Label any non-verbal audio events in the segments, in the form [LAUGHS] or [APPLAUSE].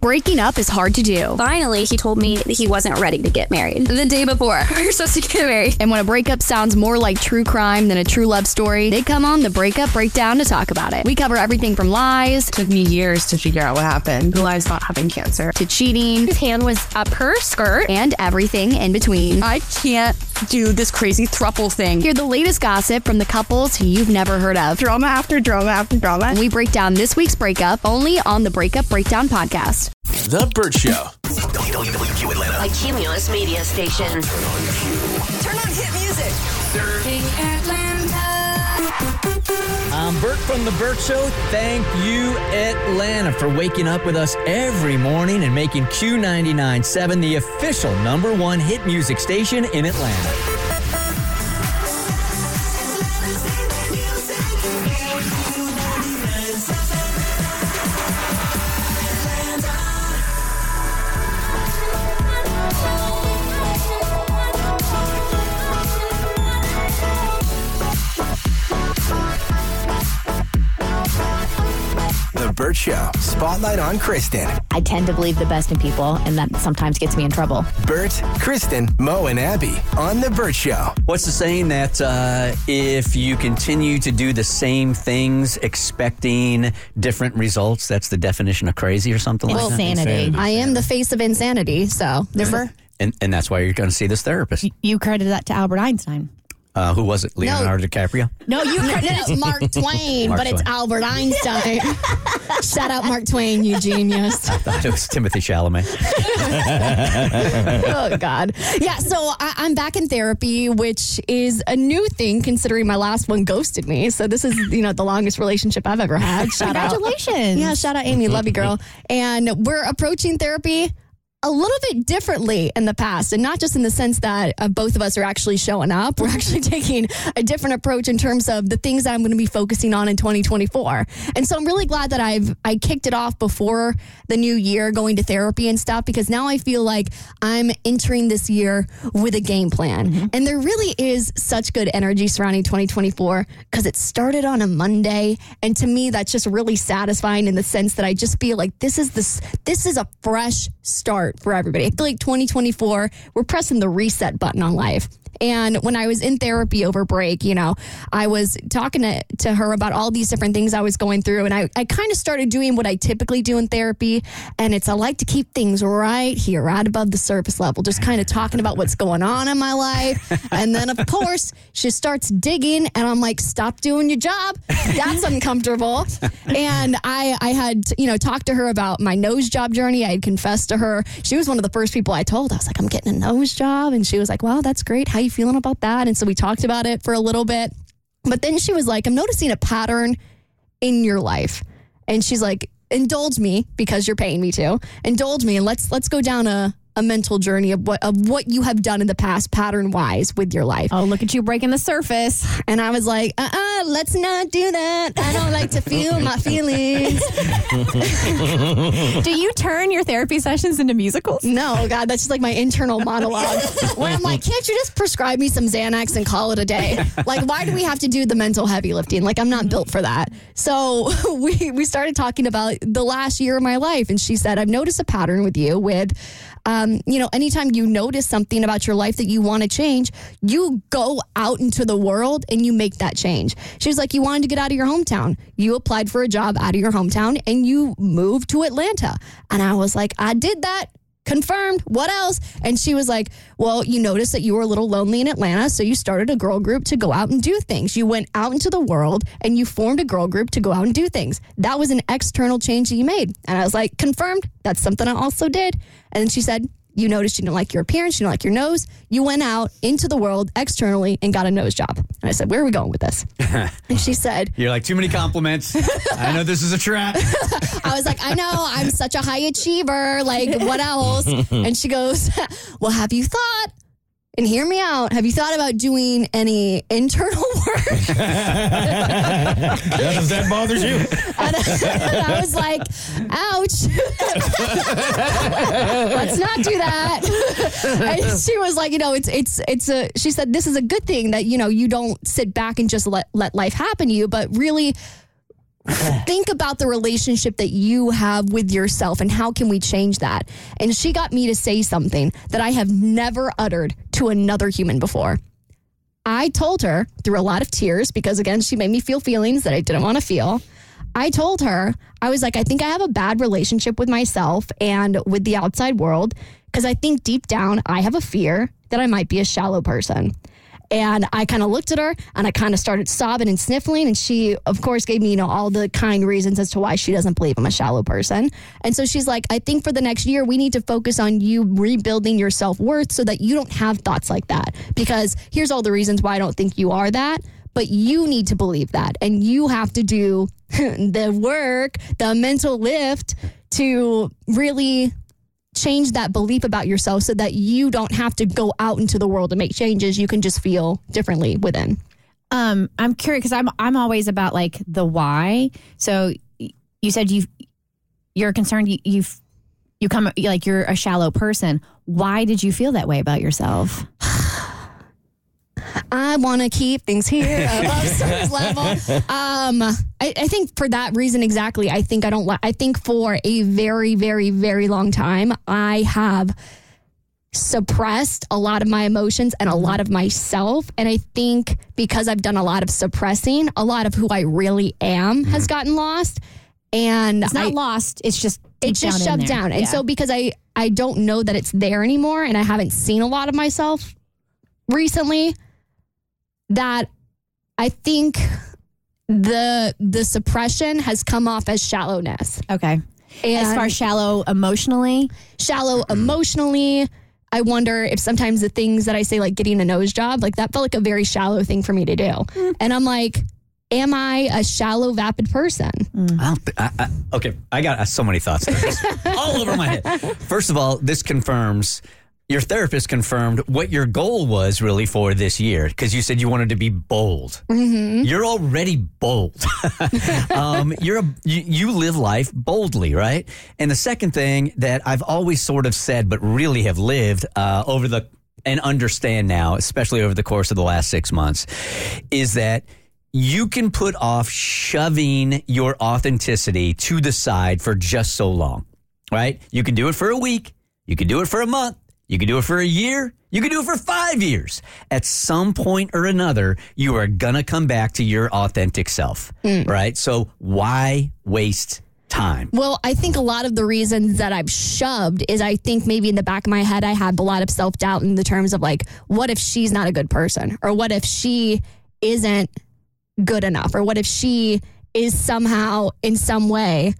Breaking up is hard to do. Finally, he told me that he wasn't ready to get married. The day before, we [LAUGHS] were supposed to get married. And when a breakup sounds more like true crime than a true love story, they come on the Breakup Breakdown to talk about it. We cover everything from lies took me years to figure out what happened. Lies about having cancer. to cheating His hand was up her skirt. and everything in between. I can't do this crazy thruple thing. Hear the latest gossip from the couples who you've never heard of. Drama after drama after drama. We break down this week's breakup only on the Breakup Breakdown podcast. The Bert Show. WWQ Atlanta. A Cumulus media station. Turn on Q. Turn on hit music. I'm Bert from The Bert Show. Thank you, Atlanta, for waking up with us every morning and making Q99.7 the official number one hit music station in Atlanta. Show. Spotlight on Kristen. I tend to believe the best in people, and that sometimes gets me in trouble. Bert, Kristen, Mo, and Abby on The Bert Show. What's the saying that uh, if you continue to do the same things expecting different results, that's the definition of crazy or something like that? Insanity. I am the face of insanity, so never. And, and that's why you're going to see this therapist. You credited that to Albert Einstein. Uh, who was it? Leonardo DiCaprio? No, you [LAUGHS] credited it Mark Twain, Mark but it's Twain. Albert Einstein. [LAUGHS] Shout out Mark Twain, you genius. I thought it was Timothy Chalamet. [LAUGHS] oh God. Yeah. So I, I'm back in therapy, which is a new thing considering my last one ghosted me. So this is you know the longest relationship I've ever had. Shout out. Congratulations. Yeah. Shout out Amy. Love you, girl. And we're approaching therapy. A little bit differently in the past, and not just in the sense that uh, both of us are actually showing up. We're actually [LAUGHS] taking a different approach in terms of the things that I'm going to be focusing on in 2024. And so I'm really glad that I've I kicked it off before the new year, going to therapy and stuff, because now I feel like I'm entering this year with a game plan. And there really is such good energy surrounding 2024 because it started on a Monday, and to me that's just really satisfying in the sense that I just feel like this is this this is a fresh start for everybody. I feel like 2024 we're pressing the reset button on life. And when I was in therapy over break, you know, I was talking to, to her about all these different things I was going through. And I, I kind of started doing what I typically do in therapy. And it's I like to keep things right here, right above the surface level, just kind of talking about what's going on in my life. And then, of course, she starts digging. And I'm like, stop doing your job. That's uncomfortable. And I, I had, you know, talked to her about my nose job journey. I had confessed to her. She was one of the first people I told. I was like, I'm getting a nose job. And she was like, wow, that's great. How you feeling about that? And so we talked about it for a little bit. But then she was like, I'm noticing a pattern in your life. And she's like, indulge me because you're paying me to. Indulge me and let's let's go down a, a mental journey of what of what you have done in the past pattern wise with your life. Oh, look at you breaking the surface. And I was like, uh uh, let's not do that. I don't like to feel my feelings. Do you turn your therapy sessions into musicals? No, God, that's just like my internal monologue. Where I'm like, can't you just prescribe me some Xanax and call it a day? Like, why do we have to do the mental heavy lifting? Like, I'm not built for that. So [LAUGHS] we we started talking about the last year of my life, and she said, I've noticed a pattern with you with. Um, you know, anytime you notice something about your life that you want to change, you go out into the world and you make that change. She was like, You wanted to get out of your hometown. You applied for a job out of your hometown and you moved to Atlanta. And I was like, I did that confirmed. What else? And she was like, Well, you noticed that you were a little lonely in Atlanta. So you started a girl group to go out and do things. You went out into the world and you formed a girl group to go out and do things. That was an external change that you made. And I was like, Confirmed. That's something I also did. And then she said, you noticed you didn't like your appearance, you didn't like your nose. You went out into the world externally and got a nose job. And I said, Where are we going with this? [LAUGHS] and she said, You're like, too many compliments. I know this is a trap. [LAUGHS] I was like, I know, I'm such a high achiever. Like, what else? And she goes, [LAUGHS] Well, have you thought and hear me out. Have you thought about doing any internal work? None of that bothers you. [LAUGHS] And, and I was like, ouch. [LAUGHS] Let's not do that. And she was like, you know, it's it's it's a she said this is a good thing that, you know, you don't sit back and just let let life happen to you, but really think about the relationship that you have with yourself and how can we change that. And she got me to say something that I have never uttered to another human before. I told her through a lot of tears because again, she made me feel feelings that I didn't want to feel. I told her, I was like, I think I have a bad relationship with myself and with the outside world because I think deep down I have a fear that I might be a shallow person. And I kind of looked at her and I kind of started sobbing and sniffling. And she, of course, gave me, you know, all the kind reasons as to why she doesn't believe I'm a shallow person. And so she's like, I think for the next year, we need to focus on you rebuilding your self worth so that you don't have thoughts like that. Because here's all the reasons why I don't think you are that. But you need to believe that. And you have to do [LAUGHS] the work, the mental lift to really change that belief about yourself so that you don't have to go out into the world and make changes. You can just feel differently within. Um, I'm curious because I'm I'm always about like the why. So you said you you're concerned you you've you come like you're a shallow person. Why did you feel that way about yourself? I want to keep things here [LAUGHS] above surface level. Um, I, I think for that reason exactly. I think I don't. li- I think for a very, very, very long time, I have suppressed a lot of my emotions and a lot of myself. And I think because I've done a lot of suppressing, a lot of who I really am has gotten lost. And It's not I- lost. It's just it's just down in shoved down. And Yeah. so because I I don't know that it's there anymore and I haven't seen a lot of myself recently that I think the the suppression has come off as shallowness. okay. And as far as shallow emotionally, shallow emotionally, I wonder if sometimes the things that I say like getting a nose job, like that felt like a very shallow thing for me to do. And I'm like, am I a shallow vapid person? I don't thi- I, I, okay, I got uh, so many thoughts [LAUGHS] all over my head. First of all, this confirms your therapist confirmed what your goal was really for this year because you said you wanted to be bold. You're already bold. [LAUGHS] um, you're a, you, you live life boldly, right? And the second thing that I've always sort of said, but really have lived uh, over the and understand now, especially over the course of the last six months, is that you can put off shoving your authenticity to the side for just so long, right? You can do it for a week, you can do it for a month, you can do it for a year, you can do it for five years. At some point or another, you are gonna come back to your authentic self, mm. right? So why waste time? Well, I think a lot of the reasons that I've shoved is I think maybe in the back of my head I had a lot of self doubt in the terms of like, what if she's not a good person? Or what if she isn't good enough? Or what if she is somehow in some way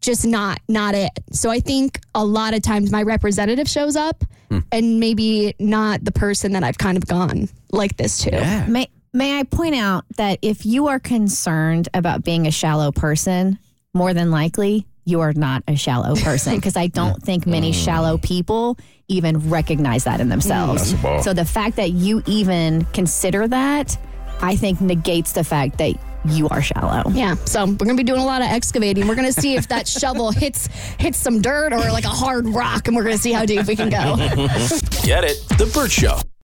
just not not it. So I think a lot of times my representative shows up Hmm. and maybe not the person that I've kind of gone like this to. May may I point out that if you are concerned about being a shallow person, more than likely you are not a shallow [LAUGHS] person because I don't think many hmm. shallow people even recognize that in themselves. That's a ball. So the fact that you even consider that, I think negates the fact that you are shallow. Yeah, so we're gonna be doing a lot of excavating. We're gonna see if that [LAUGHS] shovel hits hits some dirt or like a hard rock, and we're gonna see how deep we can go. Get it? The Bert Show.